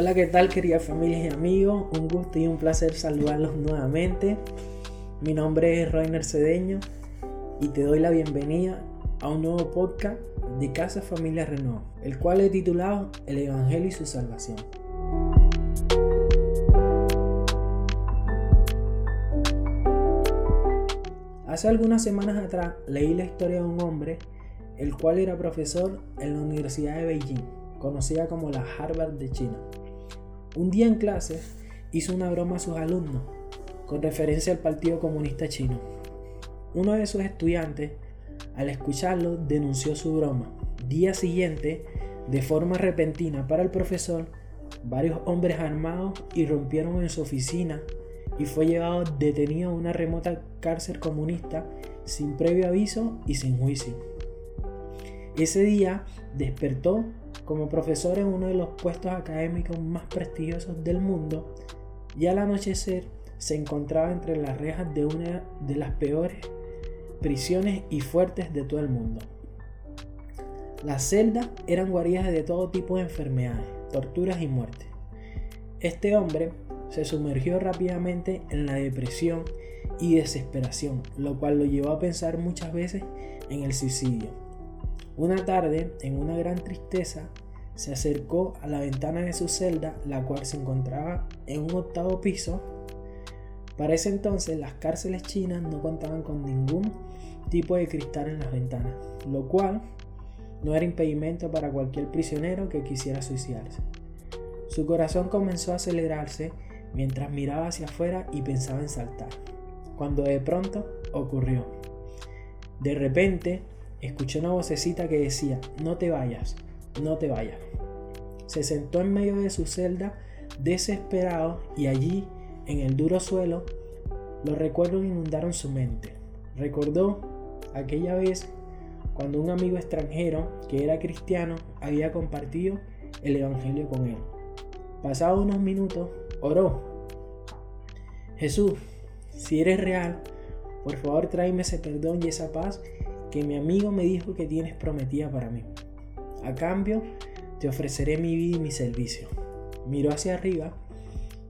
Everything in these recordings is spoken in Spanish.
Hola, ¿qué tal queridas familias y amigos? Un gusto y un placer saludarlos nuevamente. Mi nombre es Rainer Cedeño y te doy la bienvenida a un nuevo podcast de Casa Familia Renault, el cual he titulado El Evangelio y su Salvación. Hace algunas semanas atrás leí la historia de un hombre, el cual era profesor en la Universidad de Beijing, conocida como la Harvard de China. Un día en clase hizo una broma a sus alumnos, con referencia al Partido Comunista Chino. Uno de sus estudiantes, al escucharlo, denunció su broma. Día siguiente, de forma repentina para el profesor, varios hombres armados irrumpieron en su oficina y fue llevado detenido a una remota cárcel comunista sin previo aviso y sin juicio. Ese día despertó como profesor en uno de los puestos académicos más prestigiosos del mundo y al anochecer se encontraba entre las rejas de una de las peores prisiones y fuertes de todo el mundo. Las celdas eran guaridas de todo tipo de enfermedades, torturas y muertes. Este hombre se sumergió rápidamente en la depresión y desesperación, lo cual lo llevó a pensar muchas veces en el suicidio. Una tarde, en una gran tristeza, se acercó a la ventana de su celda, la cual se encontraba en un octavo piso. Para ese entonces las cárceles chinas no contaban con ningún tipo de cristal en las ventanas, lo cual no era impedimento para cualquier prisionero que quisiera suicidarse. Su corazón comenzó a acelerarse mientras miraba hacia afuera y pensaba en saltar, cuando de pronto ocurrió. De repente, escuché una vocecita que decía, no te vayas, no te vayas. Se sentó en medio de su celda, desesperado, y allí, en el duro suelo, los recuerdos inundaron su mente. Recordó aquella vez cuando un amigo extranjero, que era cristiano, había compartido el Evangelio con él. Pasado unos minutos, oró. Jesús, si eres real, por favor tráeme ese perdón y esa paz que mi amigo me dijo que tienes prometida para mí. A cambio, te ofreceré mi vida y mi servicio. Miró hacia arriba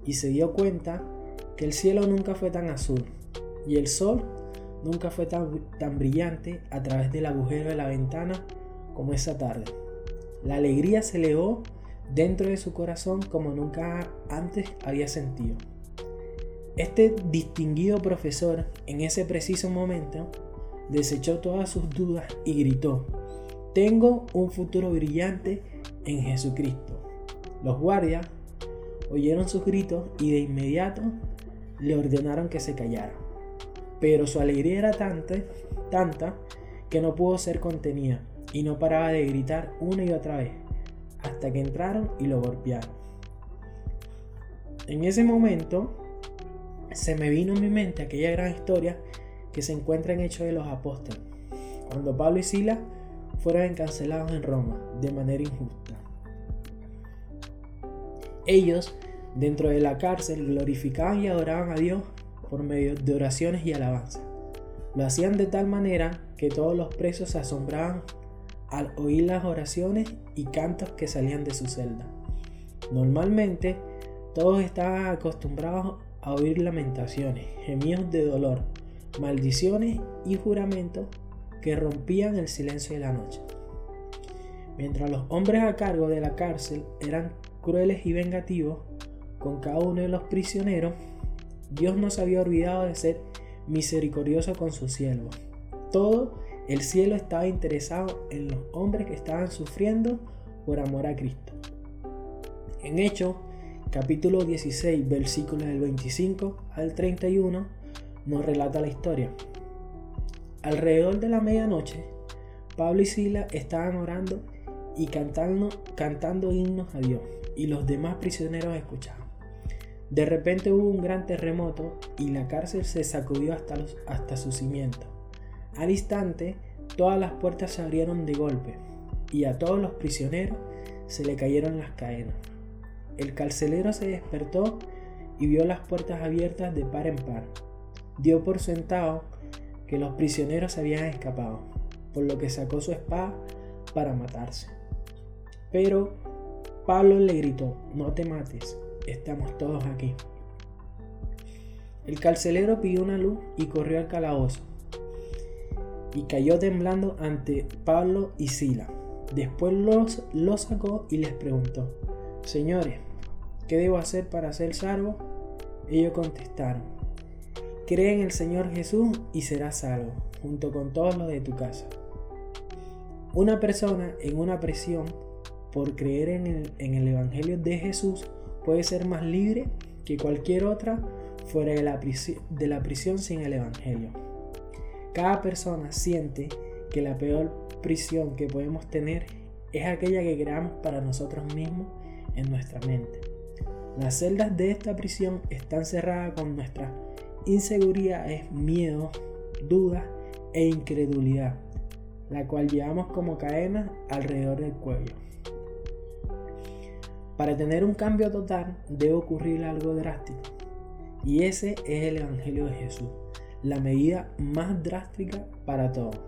y se dio cuenta que el cielo nunca fue tan azul y el sol nunca fue tan, tan brillante a través del agujero de la ventana como esa tarde. La alegría se elevó dentro de su corazón como nunca antes había sentido. Este distinguido profesor en ese preciso momento desechó todas sus dudas y gritó, tengo un futuro brillante en Jesucristo. Los guardias oyeron sus gritos y de inmediato le ordenaron que se callara. Pero su alegría era tanta, tanta que no pudo ser contenida y no paraba de gritar una y otra vez hasta que entraron y lo golpearon. En ese momento se me vino en mi mente aquella gran historia que se encuentra en Hechos de los Apóstoles, cuando Pablo y Sila fueron encarcelados en Roma de manera injusta. Ellos, dentro de la cárcel, glorificaban y adoraban a Dios por medio de oraciones y alabanzas. Lo hacían de tal manera que todos los presos se asombraban al oír las oraciones y cantos que salían de su celda. Normalmente, todos estaban acostumbrados a oír lamentaciones, gemidos de dolor, maldiciones y juramentos que rompían el silencio de la noche. Mientras los hombres a cargo de la cárcel eran crueles y vengativos con cada uno de los prisioneros, Dios no se había olvidado de ser misericordioso con sus siervos. Todo el cielo estaba interesado en los hombres que estaban sufriendo por amor a Cristo. En Hechos, capítulo 16, versículos del 25 al 31, nos relata la historia. Alrededor de la medianoche, Pablo y Sila estaban orando y cantando, cantando himnos a Dios, y los demás prisioneros escuchaban. De repente hubo un gran terremoto y la cárcel se sacudió hasta, hasta su cimiento. Al instante, todas las puertas se abrieron de golpe y a todos los prisioneros se le cayeron las cadenas. El carcelero se despertó y vio las puertas abiertas de par en par. Dio por sentado que los prisioneros habían escapado, por lo que sacó su espada para matarse. Pero Pablo le gritó, no te mates, estamos todos aquí. El carcelero pidió una luz y corrió al calabozo. Y cayó temblando ante Pablo y Sila. Después los, los sacó y les preguntó, Señores, ¿qué debo hacer para ser salvo? Ellos contestaron, Cree en el Señor Jesús y serás salvo, junto con todos los de tu casa. Una persona en una prisión por creer en el, Evangelio de Jesús puede ser más libre que cualquier otra fuera de la, de la prisión sin el Evangelio. Cada persona siente que la peor prisión que podemos tener es aquella que creamos para nosotros mismos en nuestra mente. Las celdas de esta prisión están cerradas con nuestra inseguridades, miedo, dudas e incredulidad, la cual llevamos como cadena alrededor del cuello. Para tener un cambio total debe ocurrir algo drástico, y ese es el Evangelio de Jesús, la medida más drástica para todos.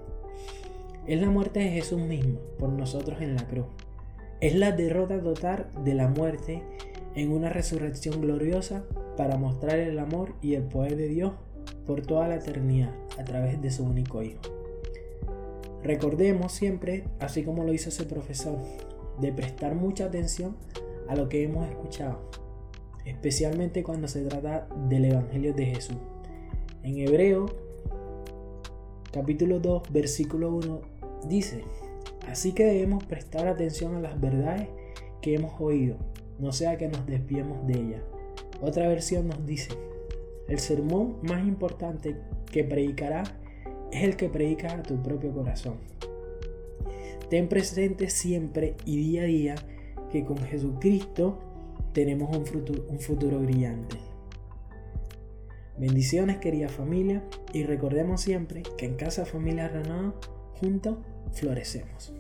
Es la muerte de Jesús mismo por nosotros en la cruz. Es la derrota total de la muerte en una resurrección gloriosa para mostrar el amor y el poder de Dios por toda la eternidad a través de su único Hijo. Recordemos siempre, así como lo hizo ese profesor, de prestar mucha atención a lo que hemos escuchado, especialmente cuando se trata del Evangelio de Jesús. En Hebreo, capítulo 2, versículo 1, dice, así que debemos prestar atención a las verdades que hemos oído, no sea que nos desviemos de ellas. Otra versión nos dice, el sermón más importante que predicarás es el que predicas a tu propio corazón. Ten presente siempre y día a día que con Jesucristo tenemos un futuro, un futuro brillante. Bendiciones querida familia y recordemos siempre que en Casa Familia Renovada juntos florecemos.